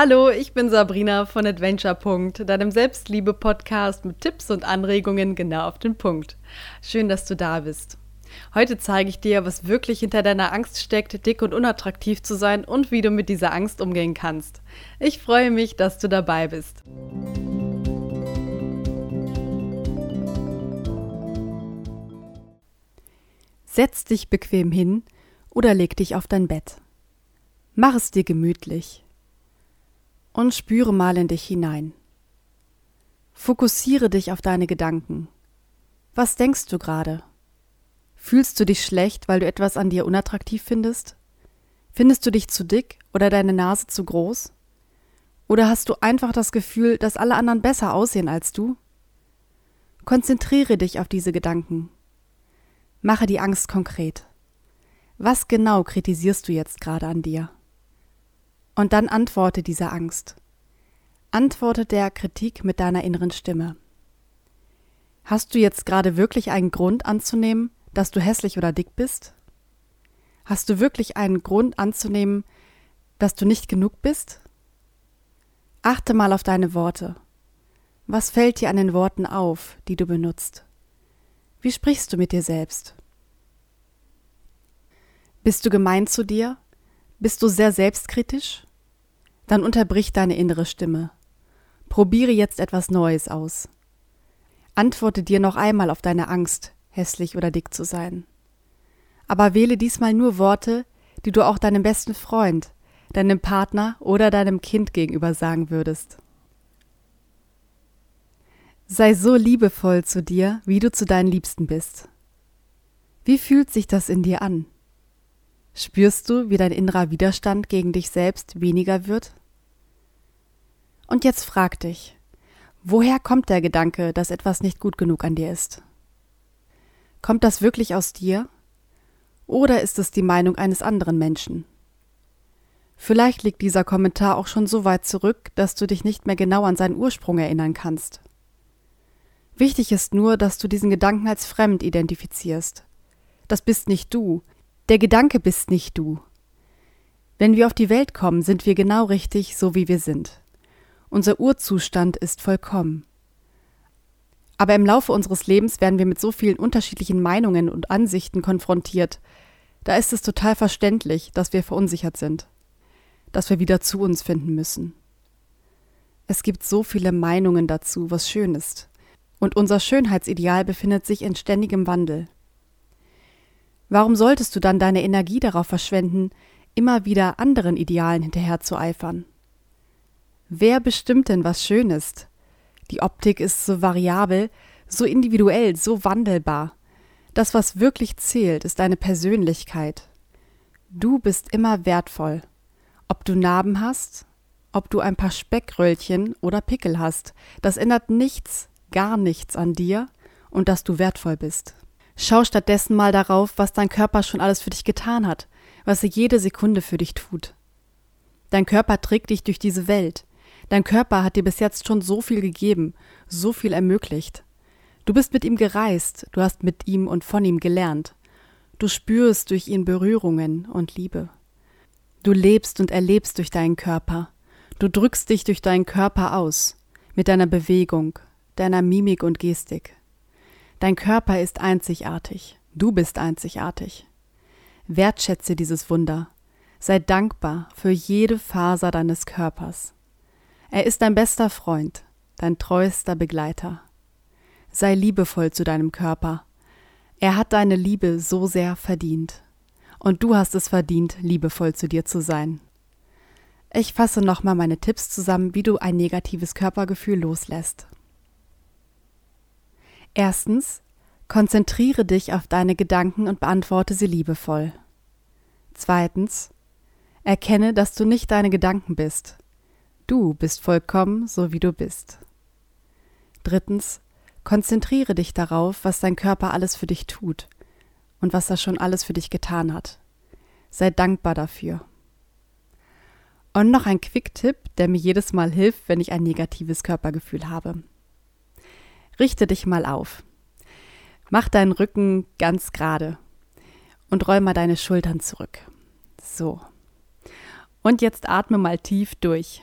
Hallo, ich bin Sabrina von Adventure. deinem Selbstliebe-Podcast mit Tipps und Anregungen genau auf den Punkt. Schön, dass du da bist. Heute zeige ich dir, was wirklich hinter deiner Angst steckt, dick und unattraktiv zu sein und wie du mit dieser Angst umgehen kannst. Ich freue mich, dass du dabei bist. Setz dich bequem hin oder leg dich auf dein Bett. Mach es dir gemütlich und spüre mal in dich hinein. Fokussiere dich auf deine Gedanken. Was denkst du gerade? Fühlst du dich schlecht, weil du etwas an dir unattraktiv findest? Findest du dich zu dick oder deine Nase zu groß? Oder hast du einfach das Gefühl, dass alle anderen besser aussehen als du? Konzentriere dich auf diese Gedanken. Mache die Angst konkret. Was genau kritisierst du jetzt gerade an dir? Und dann antworte dieser Angst. Antworte der Kritik mit deiner inneren Stimme. Hast du jetzt gerade wirklich einen Grund anzunehmen, dass du hässlich oder dick bist? Hast du wirklich einen Grund anzunehmen, dass du nicht genug bist? Achte mal auf deine Worte. Was fällt dir an den Worten auf, die du benutzt? Wie sprichst du mit dir selbst? Bist du gemein zu dir? Bist du sehr selbstkritisch? Dann unterbrich deine innere Stimme. Probiere jetzt etwas Neues aus. Antworte dir noch einmal auf deine Angst, hässlich oder dick zu sein. Aber wähle diesmal nur Worte, die du auch deinem besten Freund, deinem Partner oder deinem Kind gegenüber sagen würdest. Sei so liebevoll zu dir, wie du zu deinen Liebsten bist. Wie fühlt sich das in dir an? Spürst du, wie dein innerer Widerstand gegen dich selbst weniger wird? Und jetzt frag dich, woher kommt der Gedanke, dass etwas nicht gut genug an dir ist? Kommt das wirklich aus dir? Oder ist es die Meinung eines anderen Menschen? Vielleicht liegt dieser Kommentar auch schon so weit zurück, dass du dich nicht mehr genau an seinen Ursprung erinnern kannst. Wichtig ist nur, dass du diesen Gedanken als fremd identifizierst. Das bist nicht du, der Gedanke bist nicht du. Wenn wir auf die Welt kommen, sind wir genau richtig, so wie wir sind. Unser Urzustand ist vollkommen. Aber im Laufe unseres Lebens werden wir mit so vielen unterschiedlichen Meinungen und Ansichten konfrontiert, da ist es total verständlich, dass wir verunsichert sind, dass wir wieder zu uns finden müssen. Es gibt so viele Meinungen dazu, was schön ist, und unser Schönheitsideal befindet sich in ständigem Wandel. Warum solltest du dann deine Energie darauf verschwenden, immer wieder anderen Idealen hinterherzueifern? Wer bestimmt denn, was schön ist? Die Optik ist so variabel, so individuell, so wandelbar. Das, was wirklich zählt, ist deine Persönlichkeit. Du bist immer wertvoll. Ob du Narben hast, ob du ein paar Speckröllchen oder Pickel hast, das ändert nichts, gar nichts an dir und dass du wertvoll bist. Schau stattdessen mal darauf, was dein Körper schon alles für dich getan hat, was er jede Sekunde für dich tut. Dein Körper trägt dich durch diese Welt. Dein Körper hat dir bis jetzt schon so viel gegeben, so viel ermöglicht. Du bist mit ihm gereist, du hast mit ihm und von ihm gelernt. Du spürst durch ihn Berührungen und Liebe. Du lebst und erlebst durch deinen Körper. Du drückst dich durch deinen Körper aus, mit deiner Bewegung, deiner Mimik und Gestik. Dein Körper ist einzigartig. Du bist einzigartig. Wertschätze dieses Wunder. Sei dankbar für jede Faser deines Körpers. Er ist dein bester Freund, dein treuester Begleiter. Sei liebevoll zu deinem Körper. Er hat deine Liebe so sehr verdient. Und du hast es verdient, liebevoll zu dir zu sein. Ich fasse nochmal meine Tipps zusammen, wie du ein negatives Körpergefühl loslässt. Erstens, konzentriere dich auf deine Gedanken und beantworte sie liebevoll. Zweitens, erkenne, dass du nicht deine Gedanken bist. Du bist vollkommen so, wie du bist. Drittens, konzentriere dich darauf, was dein Körper alles für dich tut und was er schon alles für dich getan hat. Sei dankbar dafür. Und noch ein Quick-Tipp, der mir jedes Mal hilft, wenn ich ein negatives Körpergefühl habe. Richte dich mal auf. Mach deinen Rücken ganz gerade und roll mal deine Schultern zurück. So. Und jetzt atme mal tief durch.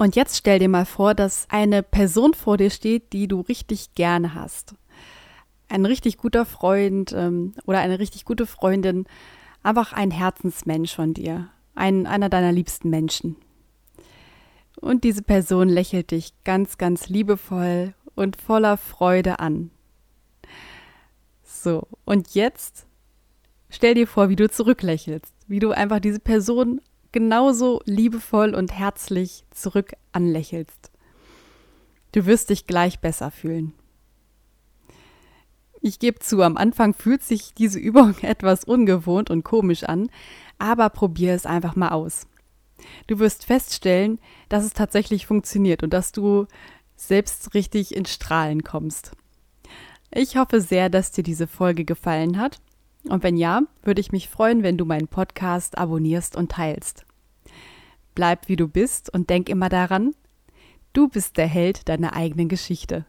Und jetzt stell dir mal vor, dass eine Person vor dir steht, die du richtig gerne hast. Ein richtig guter Freund ähm, oder eine richtig gute Freundin, einfach ein Herzensmensch von dir, ein, einer deiner liebsten Menschen. Und diese Person lächelt dich ganz, ganz liebevoll und voller Freude an. So, und jetzt stell dir vor, wie du zurücklächelst, wie du einfach diese Person genauso liebevoll und herzlich zurück anlächelst. Du wirst dich gleich besser fühlen. Ich gebe zu, am Anfang fühlt sich diese Übung etwas ungewohnt und komisch an, aber probier es einfach mal aus. Du wirst feststellen, dass es tatsächlich funktioniert und dass du selbst richtig ins Strahlen kommst. Ich hoffe sehr, dass dir diese Folge gefallen hat und wenn ja, würde ich mich freuen, wenn du meinen Podcast abonnierst und teilst. Bleib wie du bist und denk immer daran, du bist der Held deiner eigenen Geschichte.